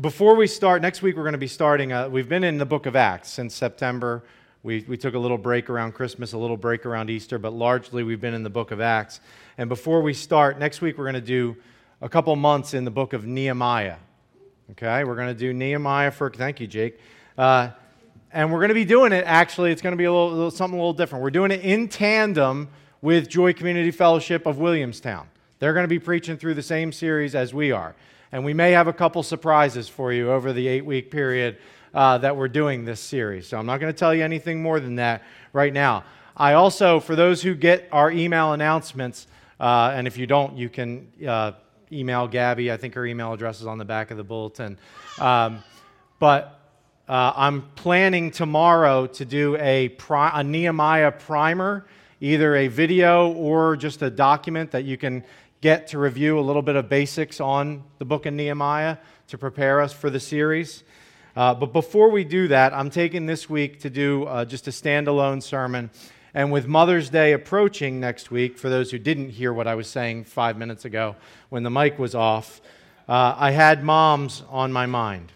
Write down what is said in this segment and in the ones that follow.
before we start, next week we're going to be starting, uh, we've been in the book of Acts since September. We, we took a little break around Christmas, a little break around Easter, but largely we've been in the book of Acts. And before we start, next week we're going to do a couple months in the book of Nehemiah. Okay, we're going to do Nehemiah for, thank you, Jake. Uh, and we're going to be doing it, actually, it's going to be a little, little, something a little different. We're doing it in tandem with Joy Community Fellowship of Williamstown. They're going to be preaching through the same series as we are. And we may have a couple surprises for you over the eight week period uh, that we're doing this series. So I'm not going to tell you anything more than that right now. I also, for those who get our email announcements, uh, and if you don't, you can uh, email Gabby. I think her email address is on the back of the bulletin. Um, but uh, I'm planning tomorrow to do a, pri- a Nehemiah primer, either a video or just a document that you can get to review a little bit of basics on the book of Nehemiah to prepare us for the series. Uh, but before we do that, I'm taking this week to do uh, just a standalone sermon. And with Mother's Day approaching next week, for those who didn't hear what I was saying five minutes ago when the mic was off, uh, I had moms on my mind.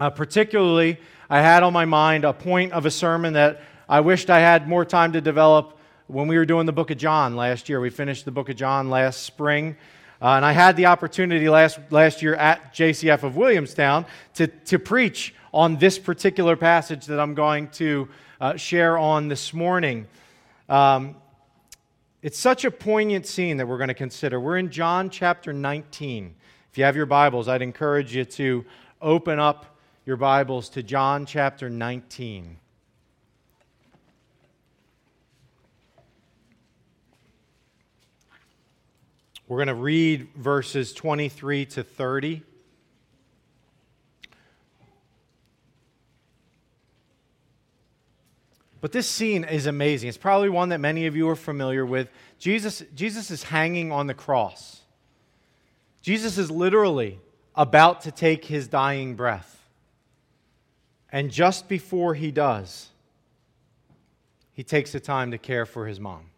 Uh, particularly, I had on my mind a point of a sermon that I wished I had more time to develop when we were doing the book of John last year. We finished the book of John last spring. Uh, and I had the opportunity last, last year at JCF of Williamstown to, to preach on this particular passage that I'm going to uh, share on this morning. Um, it's such a poignant scene that we're going to consider. We're in John chapter 19. If you have your Bibles, I'd encourage you to open up your Bibles to John chapter 19. We're going to read verses 23 to 30. But this scene is amazing. It's probably one that many of you are familiar with. Jesus, Jesus is hanging on the cross. Jesus is literally about to take his dying breath. And just before he does, he takes the time to care for his mom.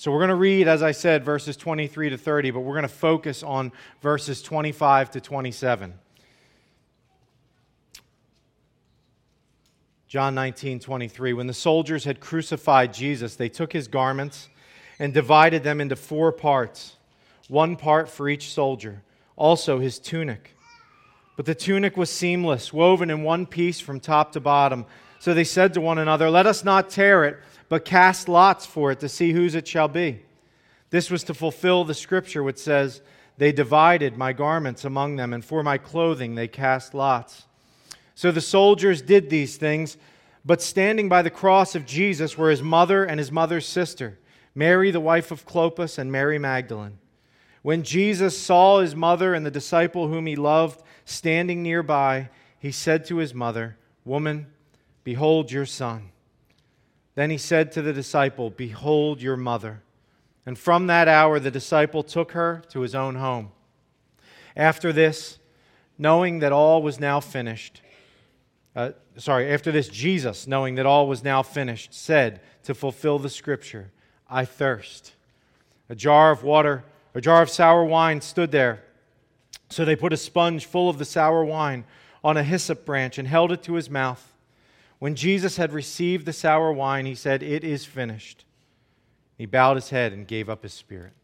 So we're going to read, as I said, verses 23 to 30, but we're going to focus on verses 25 to 27. John 19, 23. When the soldiers had crucified Jesus, they took his garments and divided them into four parts, one part for each soldier, also his tunic. But the tunic was seamless, woven in one piece from top to bottom. So they said to one another, Let us not tear it but cast lots for it to see whose it shall be. This was to fulfill the scripture which says, They divided my garments among them, and for my clothing they cast lots. So the soldiers did these things, but standing by the cross of Jesus were his mother and his mother's sister, Mary, the wife of Clopas, and Mary Magdalene. When Jesus saw his mother and the disciple whom he loved standing nearby, he said to his mother, Woman, behold your son. Then he said to the disciple, Behold your mother. And from that hour, the disciple took her to his own home. After this, knowing that all was now finished, uh, sorry, after this, Jesus, knowing that all was now finished, said to fulfill the scripture, I thirst. A jar of water, a jar of sour wine stood there. So they put a sponge full of the sour wine on a hyssop branch and held it to his mouth. When Jesus had received the sour wine, he said, It is finished. He bowed his head and gave up his spirit.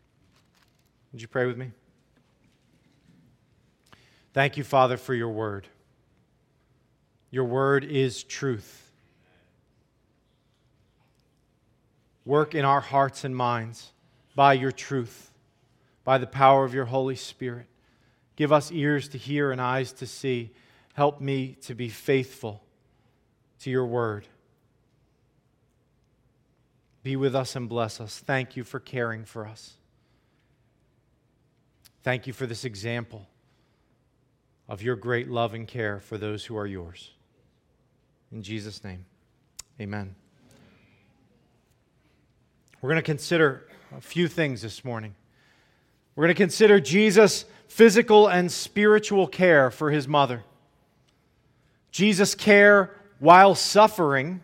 Would you pray with me? Thank you, Father, for your word. Your word is truth. Work in our hearts and minds by your truth, by the power of your Holy Spirit. Give us ears to hear and eyes to see. Help me to be faithful to your word. Be with us and bless us. Thank you for caring for us. Thank you for this example of your great love and care for those who are yours. In Jesus' name, amen. We're going to consider a few things this morning. We're going to consider Jesus' physical and spiritual care for his mother. Jesus' care while suffering,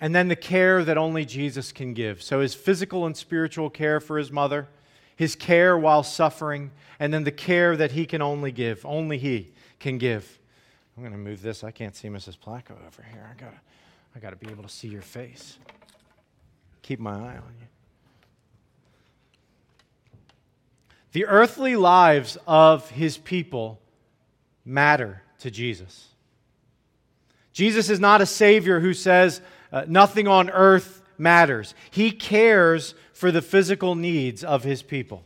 and then the care that only Jesus can give. So, his physical and spiritual care for his mother, his care while suffering, and then the care that he can only give, only he can give. I'm going to move this. I can't see Mrs. Placco over here. I got to I got to be able to see your face. Keep my eye on you. The earthly lives of his people matter to Jesus. Jesus is not a Savior who says uh, nothing on earth matters. He cares for the physical needs of his people.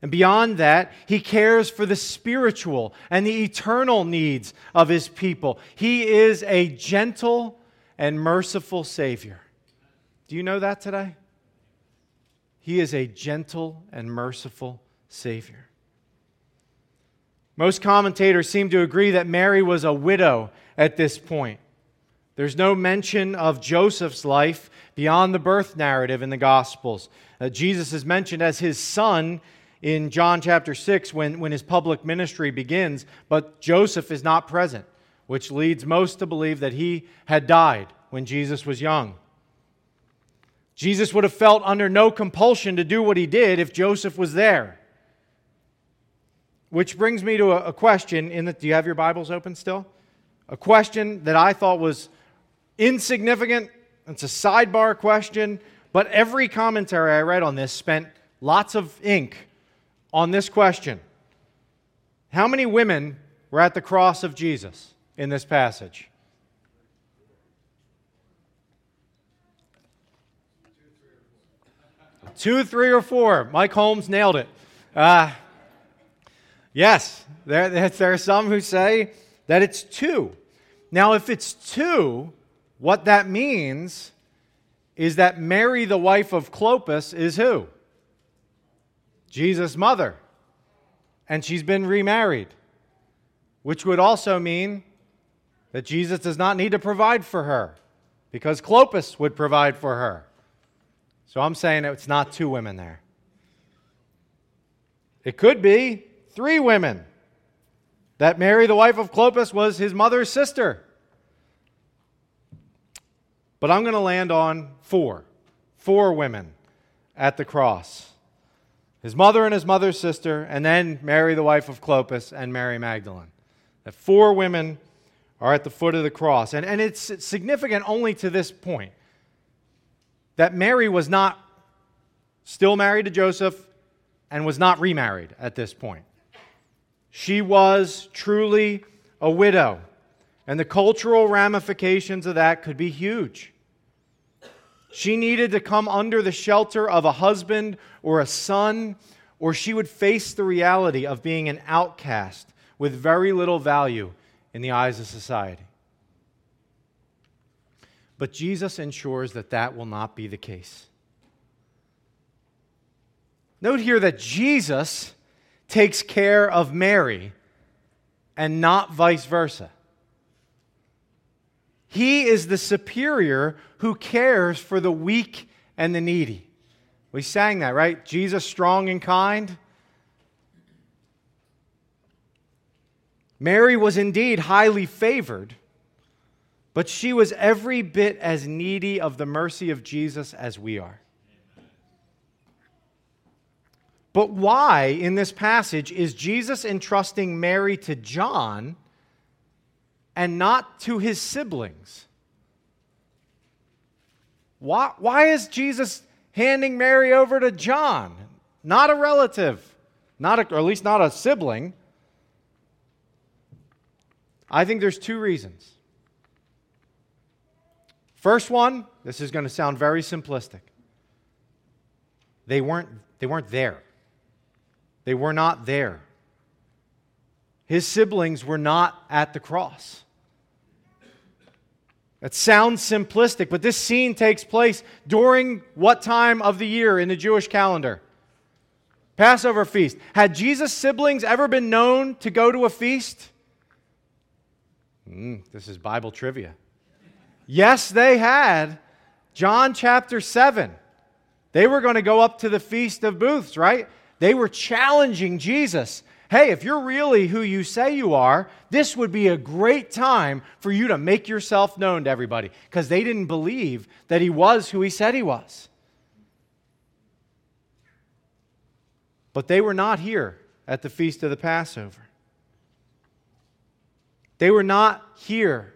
And beyond that, he cares for the spiritual and the eternal needs of his people. He is a gentle and merciful Savior. Do you know that today? He is a gentle and merciful Savior. Most commentators seem to agree that Mary was a widow at this point. There's no mention of Joseph's life beyond the birth narrative in the Gospels. Uh, Jesus is mentioned as his son in John chapter 6 when, when his public ministry begins, but Joseph is not present, which leads most to believe that he had died when Jesus was young. Jesus would have felt under no compulsion to do what he did if Joseph was there. Which brings me to a, question in that do you have your Bibles open still? A question that I thought was insignificant. It's a sidebar question, but every commentary I read on this spent lots of ink on this question. How many women were at the cross of Jesus in this passage? Two, three, or four. Mike Holmes nailed it. Uh, yes, there, there are some who say that it's two. Now, if it's two, what that means is that Mary, the wife of Clopas, is who? Jesus' mother. And she's been remarried, which would also mean that Jesus does not need to provide for her because Clopas would provide for her. So I'm saying it's not two women there. It could be three women. That Mary, the wife of Clopas, was his mother's sister. But I'm going to land on four. Four women at the cross his mother and his mother's sister, and then Mary, the wife of Clopas, and Mary Magdalene. That four women are at the foot of the cross. And, and it's significant only to this point that Mary was not still married to Joseph and was not remarried at this point. She was truly a widow, and the cultural ramifications of that could be huge. She needed to come under the shelter of a husband or a son, or she would face the reality of being an outcast with very little value in the eyes of society. But Jesus ensures that that will not be the case. Note here that Jesus takes care of Mary and not vice versa. He is the superior who cares for the weak and the needy. We sang that, right? Jesus strong and kind. Mary was indeed highly favored, but she was every bit as needy of the mercy of Jesus as we are. But why, in this passage, is Jesus entrusting Mary to John and not to his siblings? Why, why is Jesus handing Mary over to John, not a relative, not a, or at least not a sibling? I think there's two reasons. First one, this is going to sound very simplistic. They weren't, they weren't there. They were not there. His siblings were not at the cross. That sounds simplistic, but this scene takes place during what time of the year in the Jewish calendar? Passover feast. Had Jesus' siblings ever been known to go to a feast? Mm, this is Bible trivia. Yes, they had. John chapter 7. They were going to go up to the Feast of Booths, right? They were challenging Jesus. Hey, if you're really who you say you are, this would be a great time for you to make yourself known to everybody because they didn't believe that he was who he said he was. But they were not here at the feast of the Passover. They were not here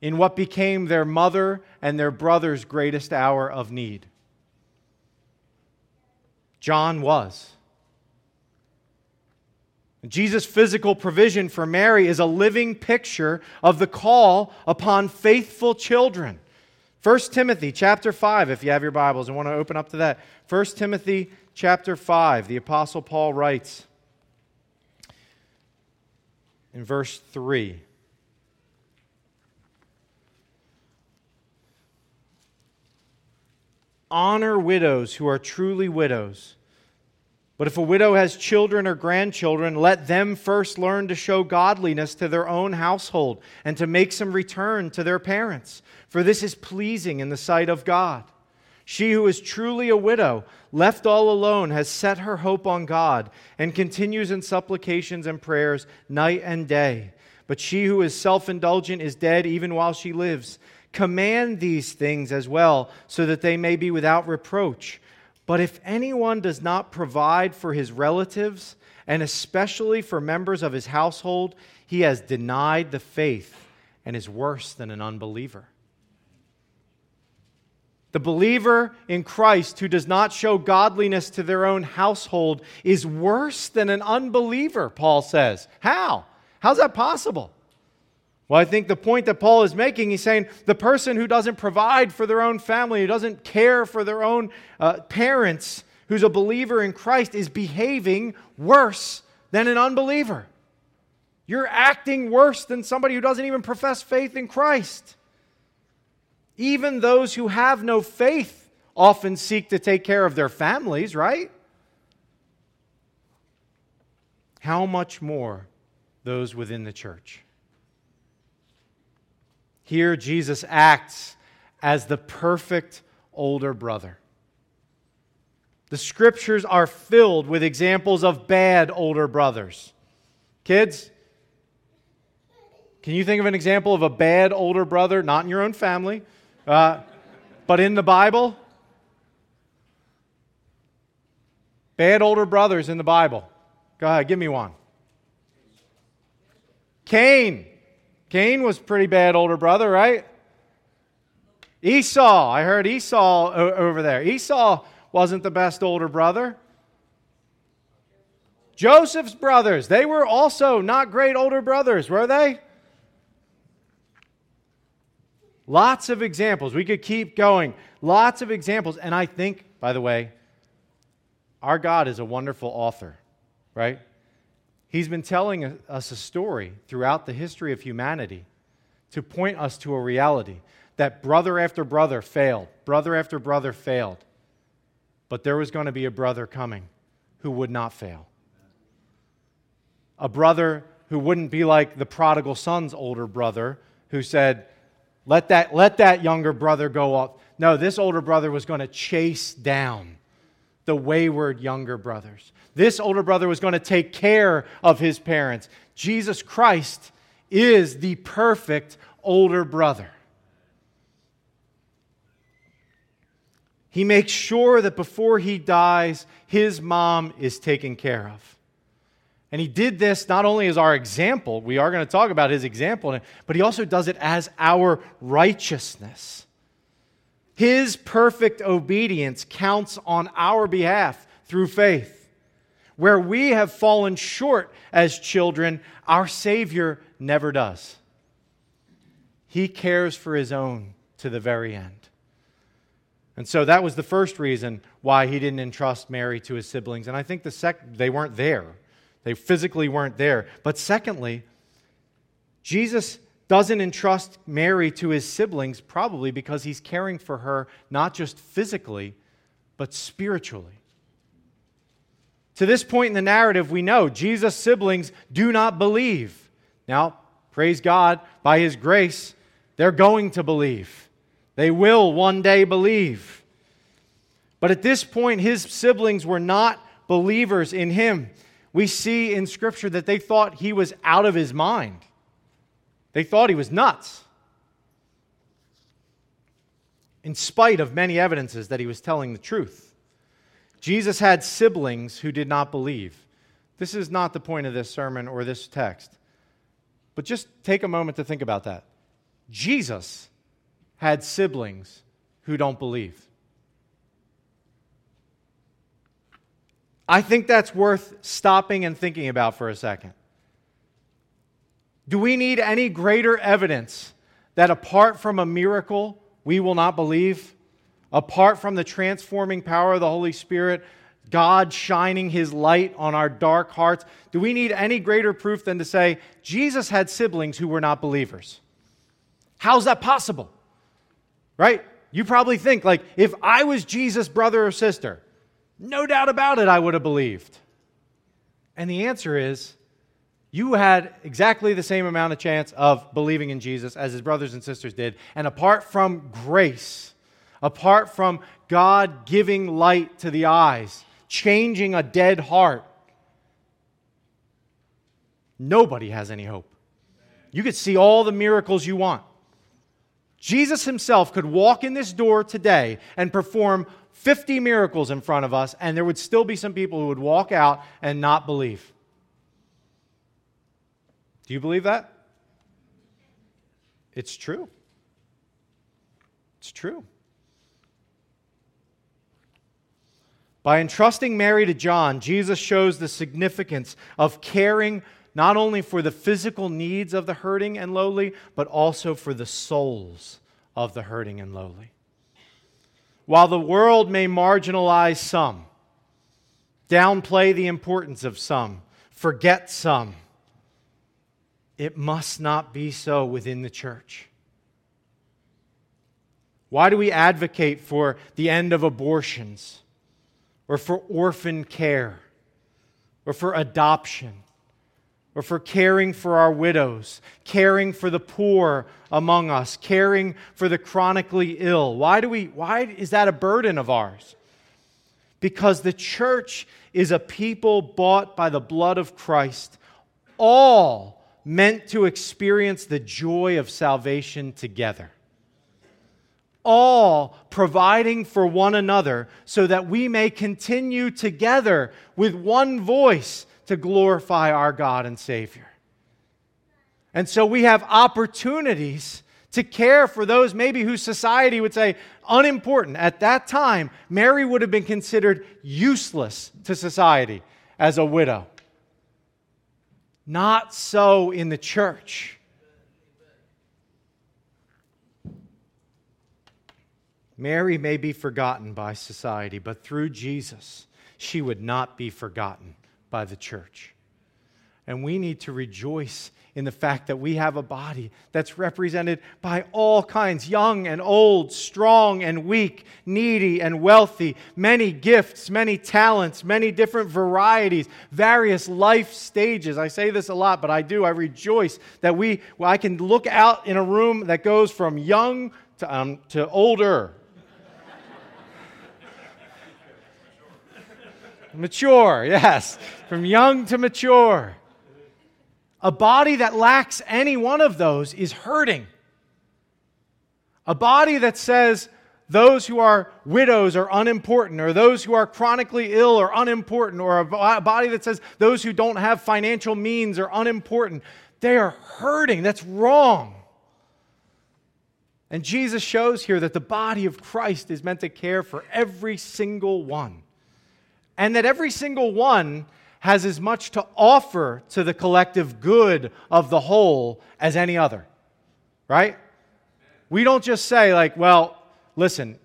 in what became their mother and their brother's greatest hour of need. John was. Jesus' physical provision for Mary is a living picture of the call upon faithful children. 1 Timothy chapter 5, if you have your Bibles and want to open up to that. 1 Timothy chapter 5, the Apostle Paul writes in verse 3. Honor widows who are truly widows. But if a widow has children or grandchildren, let them first learn to show godliness to their own household and to make some return to their parents, for this is pleasing in the sight of God. She who is truly a widow, left all alone, has set her hope on God and continues in supplications and prayers night and day. But she who is self indulgent is dead even while she lives. Command these things as well, so that they may be without reproach. But if anyone does not provide for his relatives, and especially for members of his household, he has denied the faith and is worse than an unbeliever. The believer in Christ who does not show godliness to their own household is worse than an unbeliever, Paul says. How? How's that possible? Well, I think the point that Paul is making, he's saying the person who doesn't provide for their own family, who doesn't care for their own uh, parents, who's a believer in Christ, is behaving worse than an unbeliever. You're acting worse than somebody who doesn't even profess faith in Christ. Even those who have no faith often seek to take care of their families, right? How much more those within the church? Here, Jesus acts as the perfect older brother. The scriptures are filled with examples of bad older brothers. Kids, can you think of an example of a bad older brother, not in your own family, uh, but in the Bible? Bad older brothers in the Bible. Go ahead, give me one. Cain. Cain was pretty bad older brother, right? Esau, I heard Esau over there. Esau wasn't the best older brother. Joseph's brothers, they were also not great older brothers, were they? Lots of examples. We could keep going. Lots of examples. And I think, by the way, our God is a wonderful author, right? He's been telling us a story throughout the history of humanity to point us to a reality that brother after brother failed, brother after brother failed. But there was going to be a brother coming who would not fail. A brother who wouldn't be like the prodigal son's older brother who said, let that, let that younger brother go off. No, this older brother was going to chase down the wayward younger brothers. This older brother was going to take care of his parents. Jesus Christ is the perfect older brother. He makes sure that before he dies, his mom is taken care of. And he did this not only as our example, we are going to talk about his example, but he also does it as our righteousness. His perfect obedience counts on our behalf through faith. Where we have fallen short as children, our Savior never does. He cares for His own to the very end. And so that was the first reason why he didn't entrust Mary to his siblings. And I think the sec- they weren't there. They physically weren't there. But secondly, Jesus doesn't entrust Mary to his siblings, probably because he's caring for her not just physically, but spiritually. To this point in the narrative, we know Jesus' siblings do not believe. Now, praise God, by his grace, they're going to believe. They will one day believe. But at this point, his siblings were not believers in him. We see in Scripture that they thought he was out of his mind. They thought he was nuts. In spite of many evidences that he was telling the truth. Jesus had siblings who did not believe. This is not the point of this sermon or this text. But just take a moment to think about that. Jesus had siblings who don't believe. I think that's worth stopping and thinking about for a second. Do we need any greater evidence that apart from a miracle, we will not believe? Apart from the transforming power of the Holy Spirit, God shining his light on our dark hearts, do we need any greater proof than to say Jesus had siblings who were not believers? How's that possible? Right? You probably think, like, if I was Jesus' brother or sister, no doubt about it, I would have believed. And the answer is you had exactly the same amount of chance of believing in Jesus as his brothers and sisters did. And apart from grace, apart from God giving light to the eyes, changing a dead heart, nobody has any hope. You could see all the miracles you want. Jesus himself could walk in this door today and perform 50 miracles in front of us, and there would still be some people who would walk out and not believe. Do you believe that? It's true. It's true. By entrusting Mary to John, Jesus shows the significance of caring not only for the physical needs of the hurting and lowly, but also for the souls of the hurting and lowly. While the world may marginalize some, downplay the importance of some, forget some, it must not be so within the church. Why do we advocate for the end of abortions, or for orphan care, or for adoption? or for caring for our widows, caring for the poor among us, caring for the chronically ill. Why do we why is that a burden of ours? Because the church is a people bought by the blood of Christ, all meant to experience the joy of salvation together. All providing for one another so that we may continue together with one voice to glorify our God and Savior. And so we have opportunities to care for those maybe whose society would say unimportant. At that time, Mary would have been considered useless to society as a widow. Not so in the church. Mary may be forgotten by society, but through Jesus, she would not be forgotten by the church. And we need to rejoice in the fact that we have a body that's represented by all kinds young and old, strong and weak, needy and wealthy, many gifts, many talents, many different varieties, various life stages. I say this a lot, but I do. I rejoice that we, well, I can look out in a room that goes from young to, um, to older, Mature, yes. From young to mature. A body that lacks any one of those is hurting. A body that says those who are widows are unimportant, or those who are chronically ill are unimportant, or a body that says those who don't have financial means are unimportant, they are hurting. That's wrong. And Jesus shows here that the body of Christ is meant to care for every single one and that every single one has as much to offer to the collective good of the whole as any other. Right? We don't just say, like, well, listen,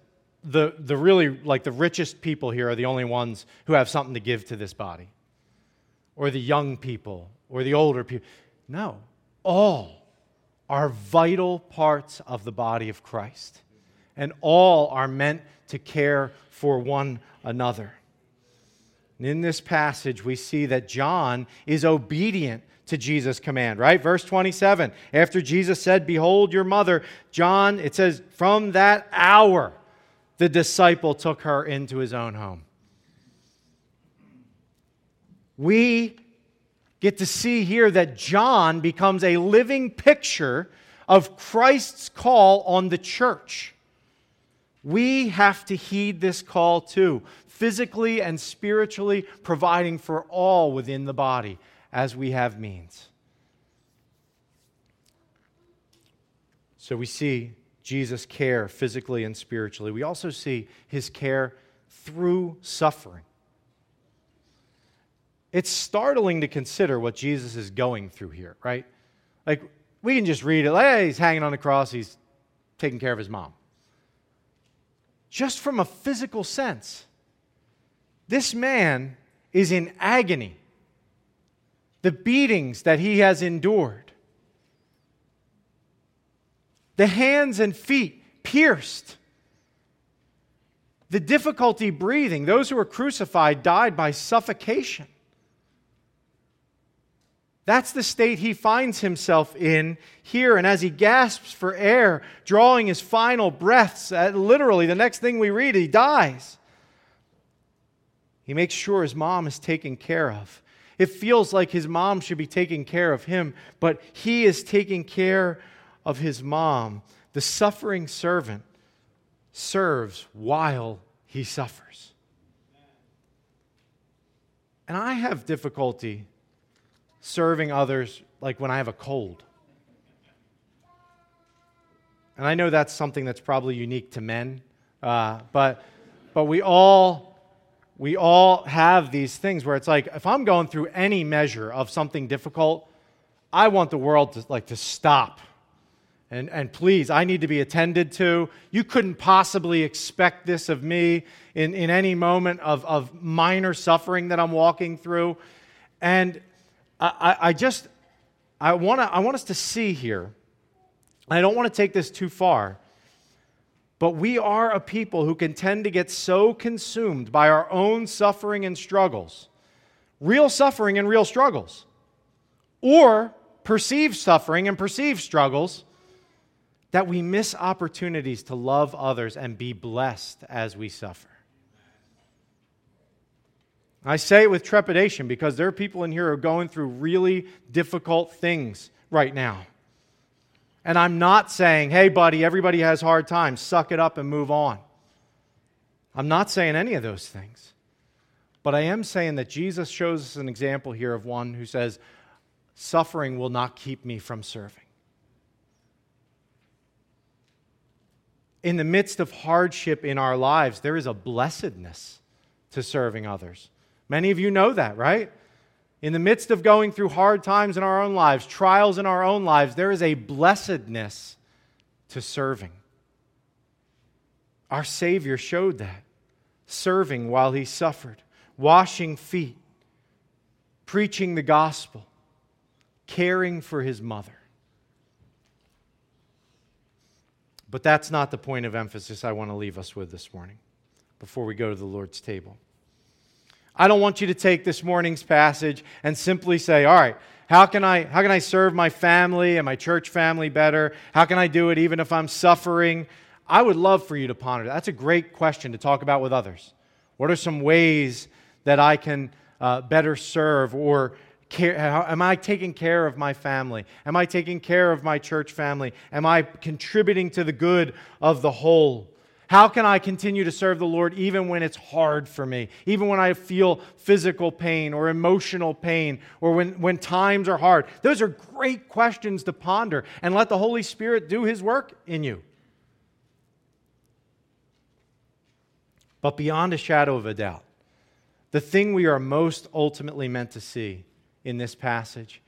the, the really, like, the richest people here are the only ones who have something to give to this body, or the young people, or the older people. No, all are vital parts of the body of Christ, and all are meant to care for one another. In this passage, we see that John is obedient to Jesus' command, right? Verse 27 After Jesus said, Behold your mother, John, it says, from that hour, the disciple took her into his own home. We get to see here that John becomes a living picture of Christ's call on the church. We have to heed this call too, physically and spiritually providing for all within the body as we have means. So we see Jesus' care physically and spiritually. We also see his care through suffering. It's startling to consider what Jesus is going through here, right? Like, we can just read it, like, hey, he's hanging on the cross, he's taking care of his mom. Just from a physical sense, this man is in agony. The beatings that he has endured, the hands and feet pierced, the difficulty breathing. Those who were crucified died by suffocation. That's the state he finds himself in here. And as he gasps for air, drawing his final breaths, uh, literally, the next thing we read, he dies. He makes sure his mom is taken care of. It feels like his mom should be taking care of him, but he is taking care of his mom. The suffering servant serves while he suffers. And I have difficulty serving others like when I have a cold. And I know that's something that's probably unique to men, uh, but, but we all we all have these things where it's like if i'm going through any measure of something difficult i want the world to like to stop. And, and please i need to be attended to. You couldn't possibly expect this of me in, in any moment of, of minor suffering that i'm walking through. And I, I just, I, wanna, I want us to see here, I don't want to take this too far, but we are a people who can tend to get so consumed by our own suffering and struggles, real suffering and real struggles, or perceived suffering and perceived struggles, that we miss opportunities to love others and be blessed as we suffer. I say it with trepidation because there are people in here who are going through really difficult things right now. And I'm not saying, hey, buddy, everybody has hard times, suck it up and move on. I'm not saying any of those things. But I am saying that Jesus shows us an example here of one who says, suffering will not keep me from serving. In the midst of hardship in our lives, there is a blessedness to serving others. Many of you know that, right? In the midst of going through hard times in our own lives, trials in our own lives, there is a blessedness to serving. Our Savior showed that, serving while he suffered, washing feet, preaching the gospel, caring for his mother. But that's not the point of emphasis I want to leave us with this morning before we go to the Lord's table. I don't want you to take this morning's passage and simply say, all right, how can I, how can I serve my family and my church family better? How can I do it even if I'm suffering? I would love for you to ponder that. That's a great question to talk about with others. What are some ways that I can uh, better serve or care, how, am I taking care of my family? Am I taking care of my church family? Am I contributing to the good of the whole? How can I continue to serve the Lord even when it's hard for me, even when I feel physical pain or emotional pain or when, when times are hard? Those are great questions to ponder and let the Holy Spirit do His work in you. But beyond a shadow of a doubt, the thing we are most ultimately meant to see in this passage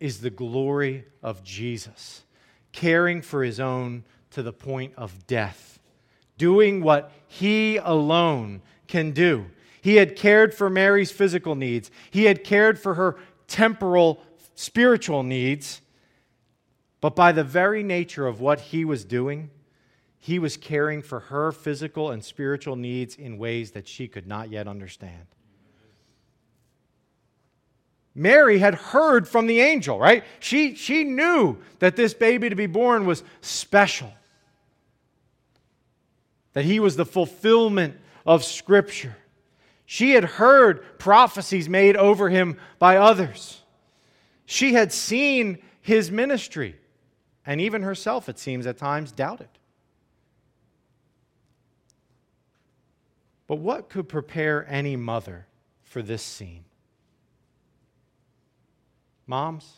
is the glory of Jesus, caring for His own to the point of death doing what he alone can do. He had cared for Mary's physical needs, he had cared for her temporal, spiritual needs. But by the very nature of what he was doing, he was caring for her physical and spiritual needs in ways that she could not yet understand. Mary had heard from the angel, right? She, she knew that this baby to be born was special that he was the fulfillment of Scripture. She had heard prophecies made over him by others. She had seen his ministry, and even herself, it seems, at times doubted. But what could prepare any mother for this scene? Moms,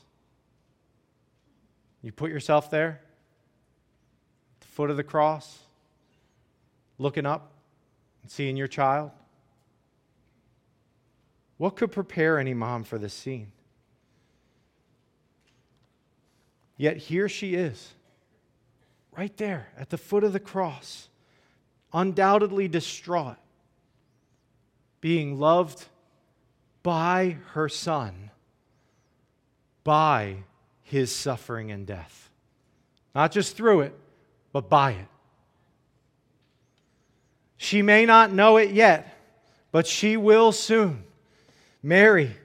you put yourself there, at the foot of the cross, looking up and seeing your child. What could prepare any mom for this scene? Yet here she is, right there at the foot of the cross, undoubtedly distraught, being loved by her son, by his suffering and death. Not just through it, but by it. She may not know it yet, but she will soon. Mary,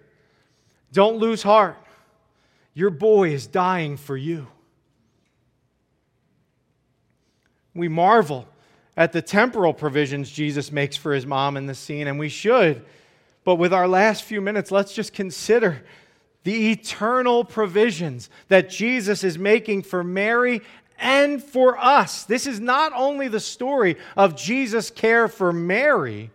don't lose heart. Your boy is dying for you. We marvel at the temporal provisions Jesus makes for his mom in the scene, and we should. But with our last few minutes, let's just consider the eternal provisions that Jesus is making for Mary and for us. This is not only the story of Jesus' care for Mary,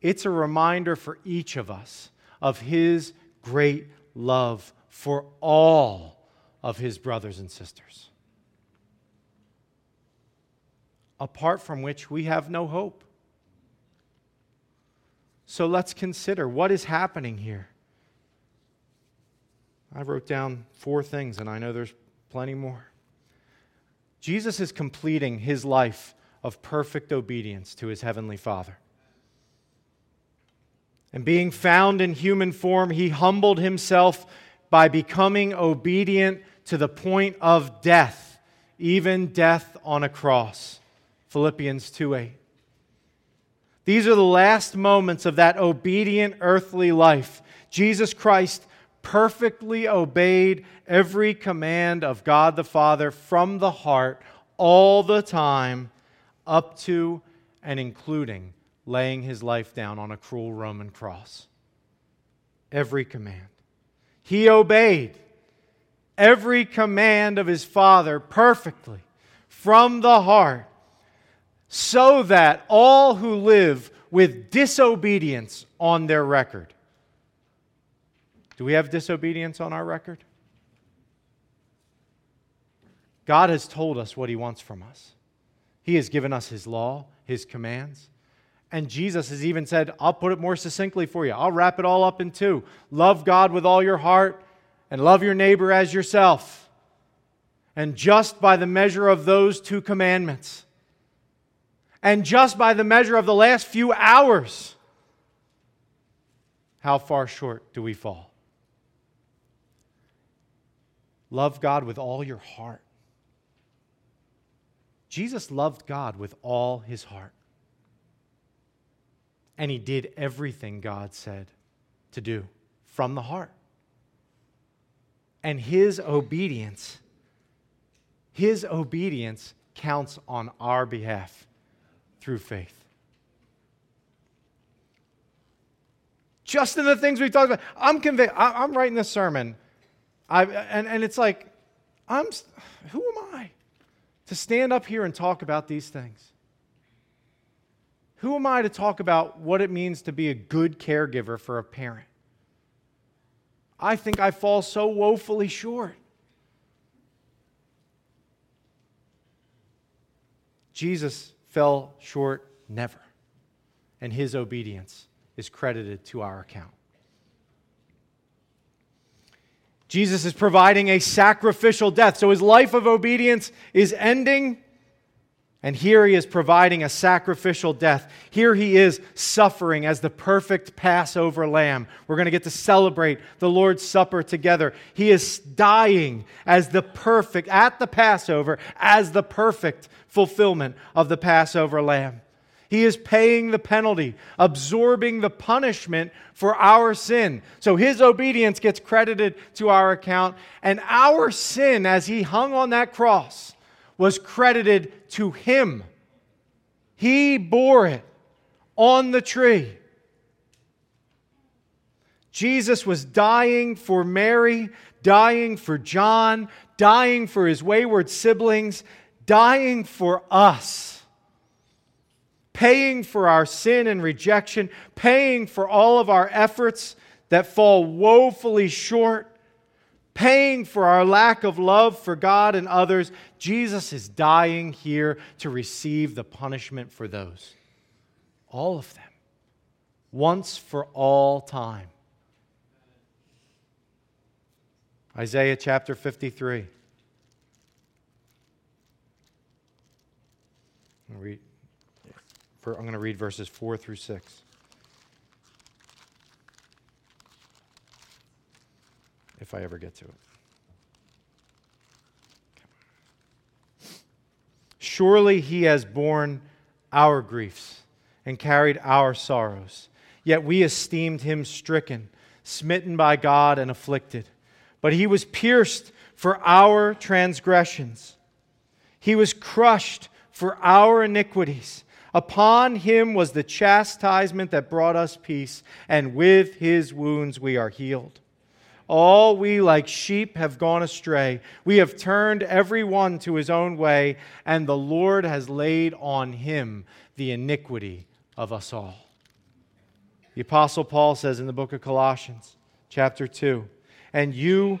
it's a reminder for each of us of his great love for all of his brothers and sisters, apart from which we have no hope. So let's consider what is happening here. I wrote down four things, and I know there's plenty more. Jesus is completing his life of perfect obedience to his heavenly Father. And being found in human form, he humbled himself by becoming obedient to the point of death, even death on a cross. Philippians 2 8. These are the last moments of that obedient earthly life. Jesus Christ perfectly obeyed every command of God the Father from the heart all the time, up to and including laying his life down on a cruel Roman cross. Every command. He obeyed every command of his Father perfectly from the heart, so that all who live with disobedience on their record. Do we have disobedience on our record? God has told us what he wants from us. He has given us his law, his commands. And Jesus has even said, I'll put it more succinctly for you. I'll wrap it all up in two love God with all your heart and love your neighbor as yourself. And just by the measure of those two commandments, and just by the measure of the last few hours, how far short do we fall? Love God with all your heart. Jesus loved God with all his heart and he did everything God said to do from the heart. And his obedience, his obedience counts on our behalf through faith. Just in the things we've talked about, I'm convinced. I'm writing this sermon, I, and, and it's like, I'm, who am I to stand up here and talk about these things? Who am I to talk about what it means to be a good caregiver for a parent? I think I fall so woefully short. Jesus fell short never, and his obedience is credited to our account. Jesus is providing a sacrificial death. So his life of obedience is ending and here he is providing a sacrificial death. Here he is suffering as the perfect Passover lamb. We're going to get to celebrate the Lord's Supper together. He is dying as the perfect, at the Passover, as the perfect fulfillment of the Passover lamb. He is paying the penalty, absorbing the punishment for our sin. So his obedience gets credited to our account, and our sin as he hung on that cross was credited to him. He bore it on the tree. Jesus was dying for Mary, dying for John, dying for his wayward siblings, dying for us paying for our sin and rejection, paying for all of our efforts that fall woefully short, paying for our lack of love for God and others. Jesus is dying here to receive the punishment for those. All of them. Once for all time. Isaiah chapter 53. I'm read, I'm going to read verses 4 through 6. If I ever get to it. Surely he has borne our griefs and carried our sorrows. Yet we esteemed him stricken, smitten by God, and afflicted. But he was pierced for our transgressions, he was crushed for our iniquities. Upon him was the chastisement that brought us peace, and with his wounds we are healed. All we like sheep have gone astray. We have turned every one to his own way, and the Lord has laid on him the iniquity of us all. The Apostle Paul says in the book of Colossians, chapter 2, and you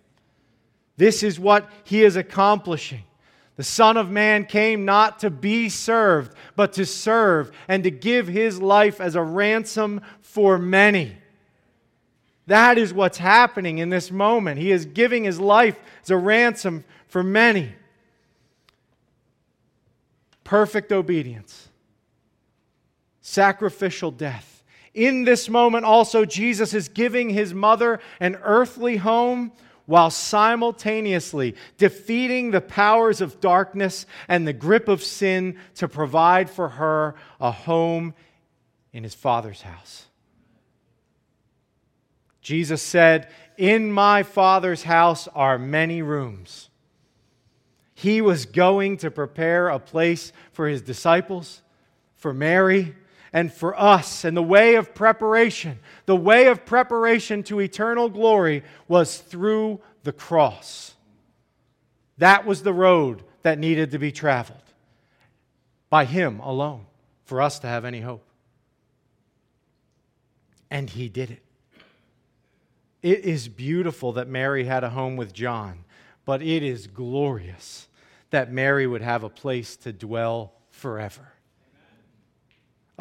This is what he is accomplishing. The Son of Man came not to be served, but to serve and to give his life as a ransom for many. That is what's happening in this moment. He is giving his life as a ransom for many. Perfect obedience, sacrificial death. In this moment, also, Jesus is giving his mother an earthly home while simultaneously defeating the powers of darkness and the grip of sin to provide for her a home in his Father's house. Jesus said, In my Father's house are many rooms. He was going to prepare a place for his disciples, for Mary, and for us. And the way of preparation, the way of preparation to eternal glory was through the cross. That was the road that needed to be traveled by Him alone for us to have any hope. And He did it. It is beautiful that Mary had a home with John, but it is glorious that Mary would have a place to dwell forever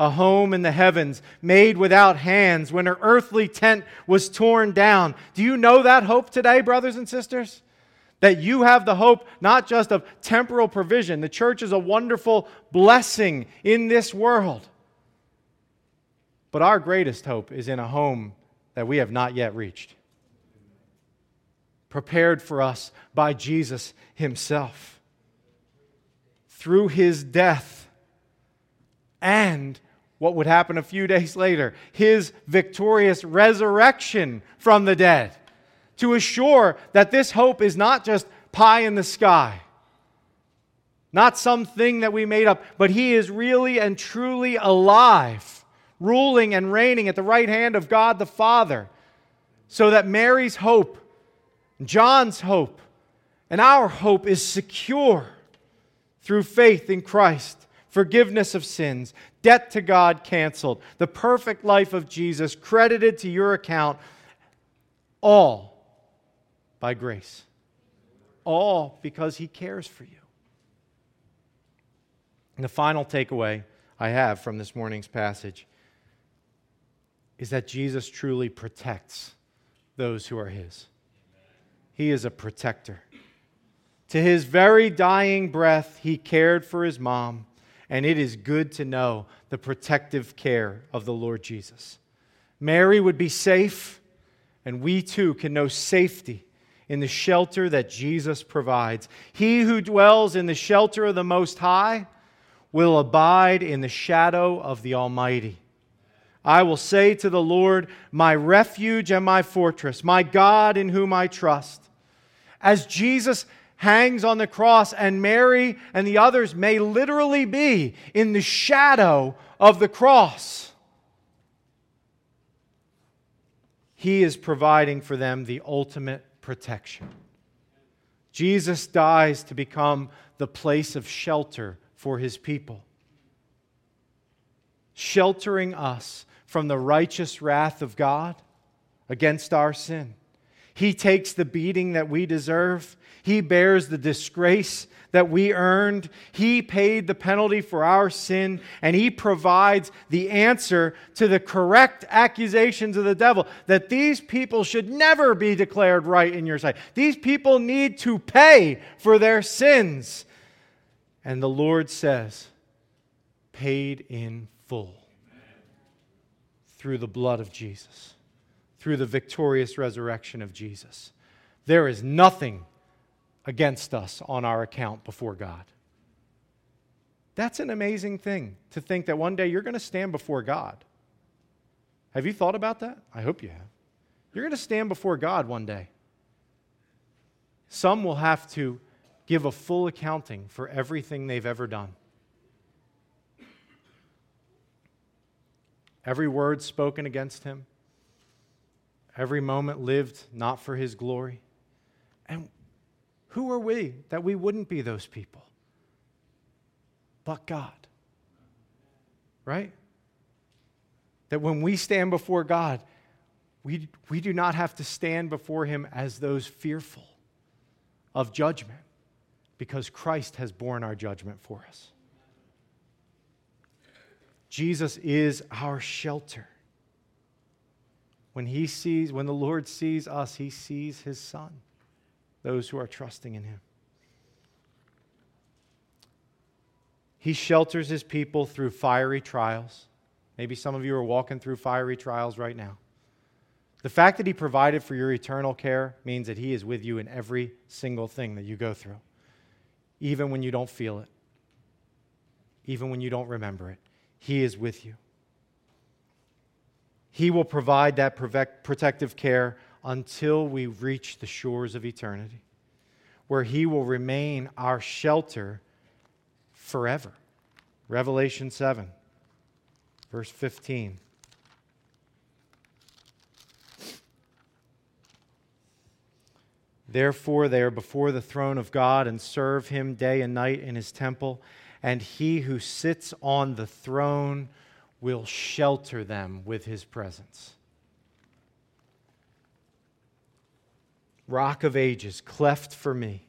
a home in the heavens made without hands when her earthly tent was torn down. Do you know that hope today, brothers and sisters? That you have the hope not just of temporal provision. The church is a wonderful blessing in this world. But our greatest hope is in a home that we have not yet reached, prepared for us by Jesus Himself. Through His death and what would happen a few days later his victorious resurrection from the dead to assure that this hope is not just pie in the sky, not something that we made up, but he is really and truly alive, ruling and reigning at the right hand of God the Father, so that Mary's hope, John's hope, and our hope is secure through faith in Christ forgiveness of sins, debt to God canceled, the perfect life of Jesus credited to your account, all by grace. All because He cares for you. And the final takeaway I have from this morning's passage is that Jesus truly protects those who are His. He is a protector. To his very dying breath, he cared for his mom and it is good to know the protective care of the Lord Jesus. Mary would be safe, and we too can know safety in the shelter that Jesus provides. He who dwells in the shelter of the Most High will abide in the shadow of the Almighty. I will say to the Lord, my refuge and my fortress, my God in whom I trust. As Jesus hangs on the cross, and Mary and the others may literally be in the shadow of the cross, He is providing for them the ultimate protection. Jesus dies to become the place of shelter for His people, sheltering us from the righteous wrath of God against our sin. He takes the beating that we deserve. He bears the disgrace that we earned. He paid the penalty for our sin, and He provides the answer to the correct accusations of the devil that these people should never be declared right in your sight. These people need to pay for their sins. And the Lord says, paid in full through the blood of Jesus, through the victorious resurrection of Jesus. There is nothing against us on our account before God. That's an amazing thing to think that one day you're going to stand before God. Have you thought about that? I hope you have. You're going to stand before God one day. Some will have to give a full accounting for everything they've ever done. every word spoken against him, every moment lived not for his glory. And who are we that we wouldn't be those people? But God. Right? That when we stand before God, we, we do not have to stand before him as those fearful of judgment because Christ has borne our judgment for us. Jesus is our shelter. When he sees, when the Lord sees us, he sees his son, those who are trusting in him. He shelters his people through fiery trials. Maybe some of you are walking through fiery trials right now. The fact that he provided for your eternal care means that he is with you in every single thing that you go through, even when you don't feel it, even when you don't remember it. He is with you. He will provide that protective care until we reach the shores of eternity, where He will remain our shelter forever. Revelation 7, verse 15. Therefore, they are before the throne of God and serve Him day and night in His temple and he who sits on the throne will shelter them with his presence. Rock of ages, cleft for me,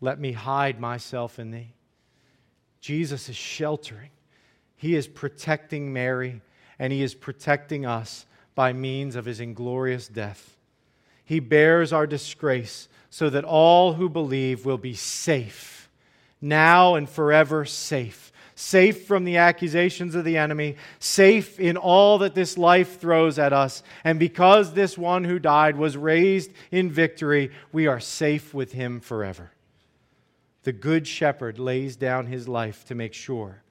let me hide myself in thee. Jesus is sheltering, he is protecting Mary, and he is protecting us by means of his inglorious death. He bears our disgrace so that all who believe will be safe now and forever safe. Safe from the accusations of the enemy, safe in all that this life throws at us. And because this one who died was raised in victory, we are safe with him forever. The good shepherd lays down his life to make sure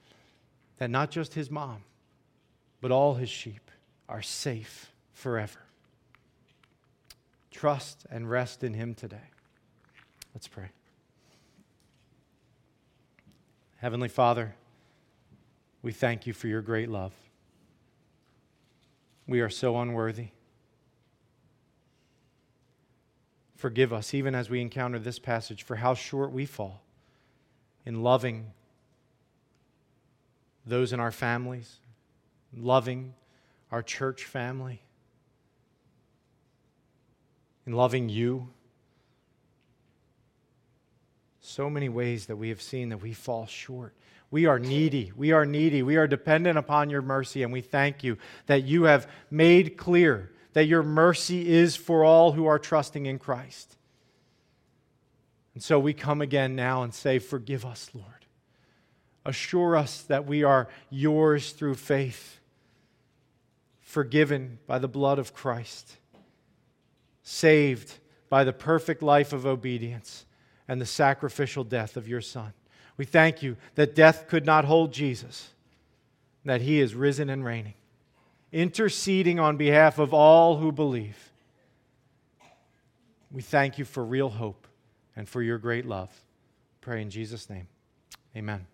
that not just his mom, but all his sheep are safe forever. Trust and rest in him today. Let's pray. Heavenly Father, we thank you for your great love. We are so unworthy. Forgive us, even as we encounter this passage, for how short we fall in loving those in our families, loving our church family, in loving you so many ways that we have seen that we fall short. We are needy. We are needy. We are dependent upon your mercy, and we thank you that you have made clear that your mercy is for all who are trusting in Christ. And so we come again now and say, Forgive us, Lord. Assure us that we are yours through faith, forgiven by the blood of Christ, saved by the perfect life of obedience and the sacrificial death of your Son. We thank you that death could not hold Jesus, that he is risen and reigning, interceding on behalf of all who believe. We thank you for real hope and for your great love. Pray in Jesus' name. Amen.